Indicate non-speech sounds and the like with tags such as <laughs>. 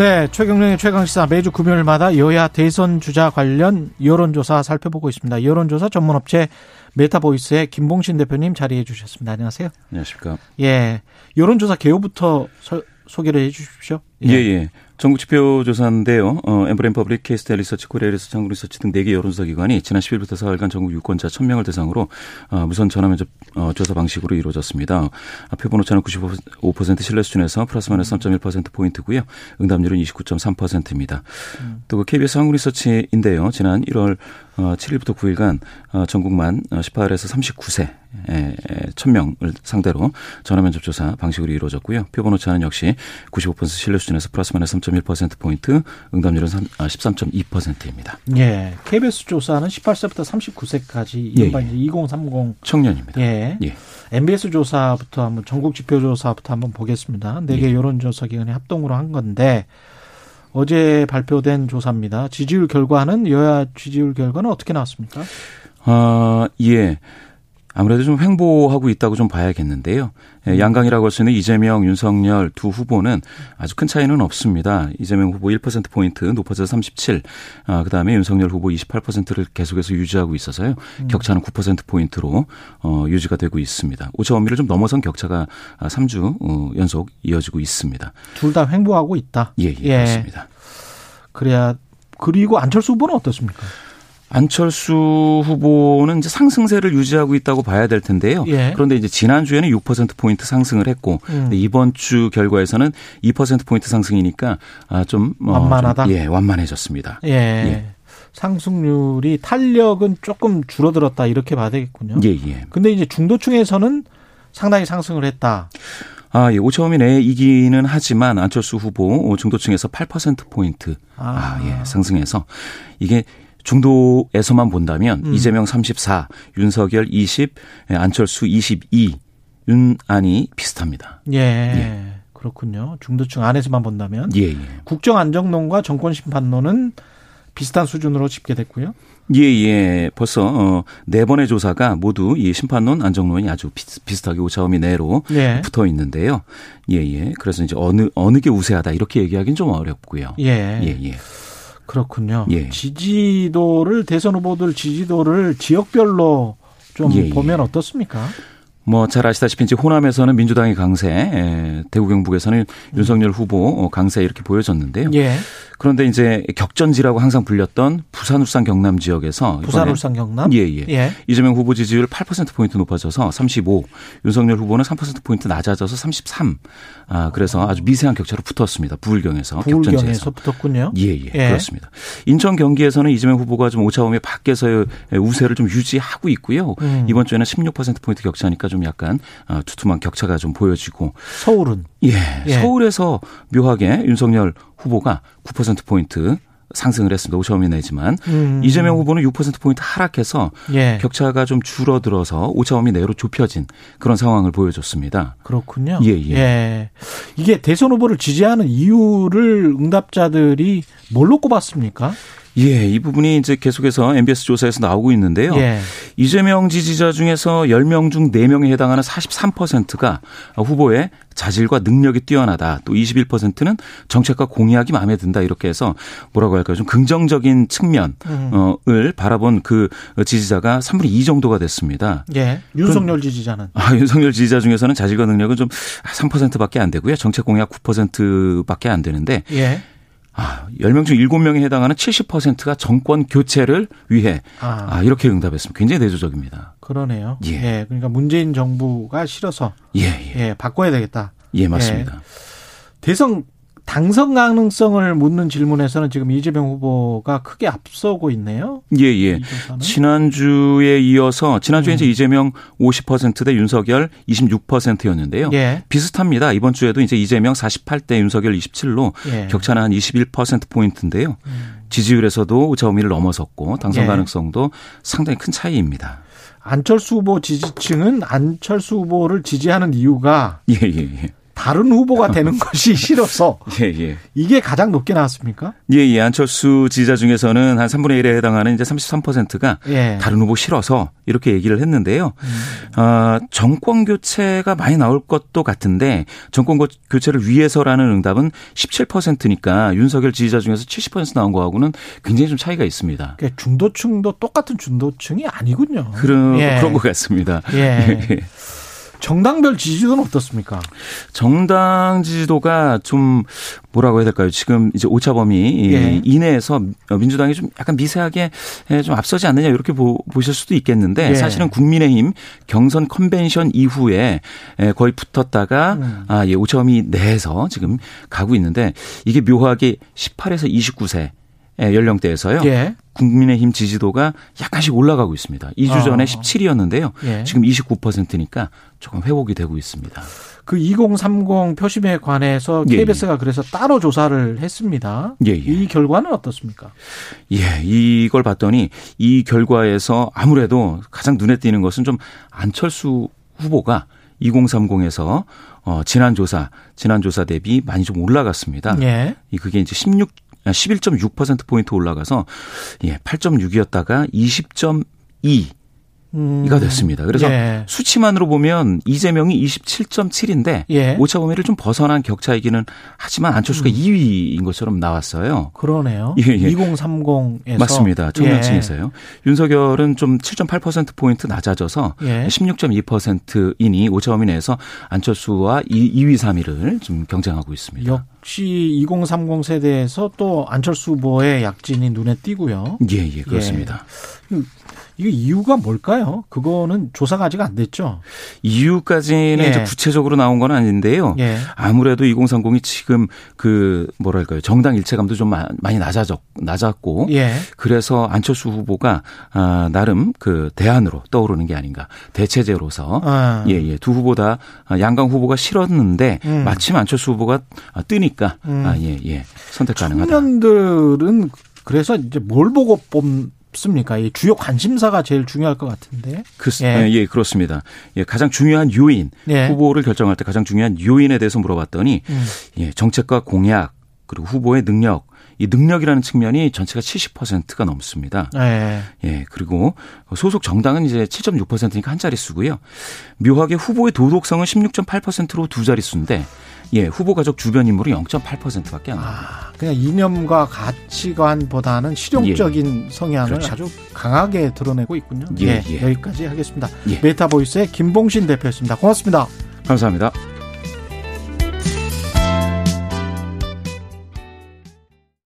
네, 최경영의 최강시사 매주 금요일마다 여야 대선 주자 관련 여론조사 살펴보고 있습니다. 여론조사 전문업체 메타보이스의 김봉신 대표님 자리해 주셨습니다. 안녕하세요. 안녕하십니까. 예, 여론조사 개요부터 서, 소개를 해 주십시오. 예, 예. 예. 전국 지표 조사인데요. 어, 엠브레인 퍼블릭, 케이스탯 리서치, 코리아 리서치, 한국 리서치 등 4개 여론조사 기관이 지난 10일부터 4일간 전국 유권자 1000명을 대상으로 어, 무선 전화 면접 어, 조사 방식으로 이루어졌습니다. 표본 오차는 95% 신뢰 수준에서 플러스 마이너스 3.1% 포인트고요. 응답률은 29.3%입니다. 음. 또 KBS 한국 리서치인데요. 지난 1월 7일부터 어, 9일간 어, 전국만 18에서 39세 1000명을 상대로 전화 면 접 조사 방식으로 이루어졌고요. 표본 오차는 역시 95% 신뢰 수준에서 플러스 마이너스 3.1% 포인트, 응답률은 13.2%입니다. 아, 예. KBS 조사는 18세부터 39세까지 이른바 예, 예. 2030 청년입니다. 예. 예. MBS 조사부터 한번 전국 지표 조사부터 한번 보겠습니다. 네개 예. 여론조사 기관이 합동으로 한 건데 어제 발표된 조사입니다. 지지율 결과는 여야 지지율 결과는 어떻게 나왔습니까? 아, 예. 아무래도 좀 횡보하고 있다고 좀 봐야겠는데요. 예, 음. 양강이라고 할 수 있는 이재명, 윤석열 두 후보는 아주 큰 차이는 없습니다. 이재명 후보 1%포인트 높아져서 37, 아, 그 다음에 윤석열 후보 28%를 계속해서 유지하고 있어서요. 음. 격차는 9%포인트로 어, 유지가 되고 있습니다. 오차 범위를 좀 넘어선 격차가 3주 어, 연속 이어지고 있습니다. 둘 다 횡보하고 있다? 예, 예, 예. 그렇습니다. 그래야, 그리고 안철수 후보는 어떻습니까? 안철수 후보는 이제 상승세를 유지하고 있다고 봐야 될 텐데요. 예. 그런데 이제 지난주에는 6% 포인트 상승을 했고 음. 이번 주 결과에서는 2% 포인트 상승이니까 아좀 어, 완만하다. 좀, 예, 완만해졌습니다. 예. 예. 상승률이 탄력은 조금 줄어들었다 이렇게 봐야 되겠군요. 예, 예. 근데 이제 중도층에서는 상당히 상승을 했다. 아, 예, 오차범위 내에 이기는 하지만 안철수 후보 중도층에서 8%포인트 아. 아, 예, 상승해서 이게 중도에서만 본다면 음. 이재명 34, 윤석열 20, 예, 안철수 22, 윤안이 비슷합니다. 예. 예. 그렇군요. 중도층 안에서만 본다면 예, 예. 국정 안정론과 정권 심판론은 비슷한 수준으로 집계됐고요. 예, 예. 벌써 어, 네 번의 조사가 모두 이 심판론, 안정론이 아주 비 슷하게 오차범위 내로 예. 붙어 있는데요. 예, 예. 그래서 이제 어느 어느 게 우세하다 이렇게 얘기하기는 좀 어렵고요. 예. 예, 예. 그렇군요. 예. 지지도를 대선 후보들 지지도를 지역별로 좀 예, 예. 보면 어떻습니까? 뭐 잘 아시다시피 이제 호남에서는 민주당의 강세, 대구 경북에서는 음. 윤석열 후보 강세 이렇게 보여졌는데요. 예. 그런데 이제 격전지라고 항상 불렸던 부산, 울산, 경남 지역에서 부산, 울산, 경남 예, 예. 예. 이재명 후보 지지율 8% 포인트 높아져서 35, 윤석열 후보는 3% 포인트 낮아져서 33. 아, 그래서 아주 미세한 격차로 붙었습니다. 부울경에서 부울경에서 붙었군요. 예, 예, 예. 그렇습니다. 인천 경기에서는 이재명 후보가 좀 오차범위 밖에서의 우세를 좀 유지하고 있고요. 음. 이번 주에는 16% 포인트 격차니까 좀 약간 아, 두툼한 격차가 좀 보여지고 서울은 예, 예. 서울에서 묘하게 윤석열 후보가 9%포인트 상승을 했습니다. 오차범위 내지만 음. 이재명 후보는 6%포인트 하락해서 예. 격차가 좀 줄어들어서 오차범위 내로 좁혀진 그런 상황을 보여줬습니다. 그렇군요. 예, 예. 예. 이게 대선 후보를 지지하는 이유를 응답자들이 뭘로 꼽았습니까? 예, 이 부분이 이제 계속해서 MBS 조사에서 나오고 있는데요. 예. 이재명 지지자 중에서 10명 중 4명에 해당하는 43%가 후보의 자질과 능력이 뛰어나다. 또 21%는 정책과 공약이 마음에 든다. 이렇게 해서 뭐라고 할까요? 좀 긍정적인 측면을 음. 바라본 그 지지자가 3분의 2 정도가 됐습니다. 예. 윤석열 지지자는? 아, 윤석열 지지자 중에서는 자질과 능력은 좀 3%밖에 안 되고요. 정책 공약 9%밖에 안 되는데 예. 아, 10명 중 7명에 해당하는 70%가 정권 교체를 위해 아. 아, 이렇게 응답했습니다. 굉장히 내조적입니다. 그러네요. 예. 예. 그러니까 문재인 정부가 싫어서 예, 예. 예 바꿔야 되겠다. 예, 맞습니다. 예. 대선 당선 가능성을 묻는 질문에서는 지금 이재명 후보가 크게 앞서고 있네요. 예, 예. 지난주에 이어서 지난주에 음. 이제 이재명 50%대 윤석열 26%였는데요. 예. 비슷합니다. 이번 주에도 이제 이재명 48대 윤석열 27로 예. 격차는 한 21% 포인트인데요. 음. 지지율에서도 오차범위를 넘어섰고 당선 예. 가능성도 상당히 큰 차이입니다. 안철수 후보 지지층은 안철수 후보를 지지하는 이유가 예, 예, 예. 다른 후보가 <laughs> 되는 것이 싫어서 예, 예. 이게 가장 높게 나왔습니까? 예, 예. 안철수 지지자 중에서는 한 3분의 1에 해당하는 이제 33%가 예. 다른 후보 싫어서 이렇게 얘기를 했는데요. 음. 아, 정권 교체가 많이 나올 것도 같은데 정권 교체를 위해서라는 응답은 17%니까 윤석열 지지자 중에서 70% 나온 거하고는 굉장히 좀 차이가 있습니다. 그러니까 중도층도 똑같은 중도층이 아니군요. 그런 예. 그런 것 같습니다. 예. <laughs> 정당별 지지도는 어떻습니까? 정당 지지도가 좀 뭐라고 해야 될까요? 지금 이제 오차범위 예. 이내에서 민주당이 좀 약간 미세하게 좀 앞서지 않느냐 이렇게 보, 실 수도 있겠는데 예. 사실은 국민의힘 경선 컨벤션 이후에 거의 붙었다가 음. 아, 예, 오차범위 내에서 지금 가고 있는데 이게 묘하게 18에서 29세 연령대에서요. 예. 국민의힘 지지도가 약간씩 올라가고 있습니다. 2주 전에 어. 17이었는데요. 예. 지금 29%니까 조금 회복이 되고 있습니다. 그 2030 표심에 관해서 예, KBS가 그래서 따로 조사를 했습니다. 예, 예. 이 결과는 어떻습니까? 예, 이걸 봤더니 이 결과에서 아무래도 가장 눈에 띄는 것은 좀 안철수 후보가 2030에서 어 지난 조사 지난 조사 대비 많이 좀 올라갔습니다. 예. 이 그게 이제 16 11.6% 포인트 올라가서 예, 8.6이었다가 20.2 음. 이가 됐습니다. 그래서 예. 수치만으로 보면 이재명이 27.7인데 예. 오차 범위를 좀 벗어난 격차이기는 하지만 안철수가 음. 2위인 것처럼 나왔어요. 그러네요. 예, 예. 2030에서 맞습니다. 청년층에서요. 윤석열은 좀 7.8% 포인트 낮아져서 예. 16.2%이니 오차 범위 내에서 안철수와 2, 2위, 3위를 좀 경쟁하고 있습니다. 역시 2030 세대에서 또 안철수 후보의 약진이 눈에 띄고요. 예, 예, 그렇습니다. 이게 이유가 뭘까요? 그거는 조사가 아직 안 됐죠. 이유까지는 예. 이제 구체적으로 나온 건 아닌데요. 예. 아무래도 2030이 지금 그 뭐랄까요 정당 일체감도 좀 많이 낮아졌 낮았고 예. 그래서 안철수 후보가 아, 나름 그 대안으로 떠오르는 게 아닌가 대체제로서 아. 예예 두 후보 다 양강 후보가 싫었는데 음. 마침 안철수 후보가 뜨니까 음. 아 예 예 선택 가능하다. 청년들은 그래서 이제 뭘 보고 뽑습니까? 이 주요 관심사가 제일 중요할 것 같은데. 그, 예. 예. 예, 그렇습니다. 예, 가장 중요한 요인, 예. 후보를 결정할 때 가장 중요한 요인에 대해서 물어봤더니, 음. 예, 정책과 공약, 그리고 후보의 능력, 이 능력이라는 측면이 전체가 70%가 넘습니다. 예. 예, 그리고 소속 정당은 이제 7.6%니까 한 자릿수고요. 묘하게 후보의 도덕성은 16.8%로 두 자릿수인데, 예, 후보 가족 주변 인물은 0.8%밖에 안. 아, 그냥 이념과 가치관보다는 실용적인 성향을 그렇죠. 아주 강하게 드러내고 있군요. 예, 예. 여기까지 하겠습니다. 예. 메타보이스의 김봉신 대표였습니다. 고맙습니다. 감사합니다.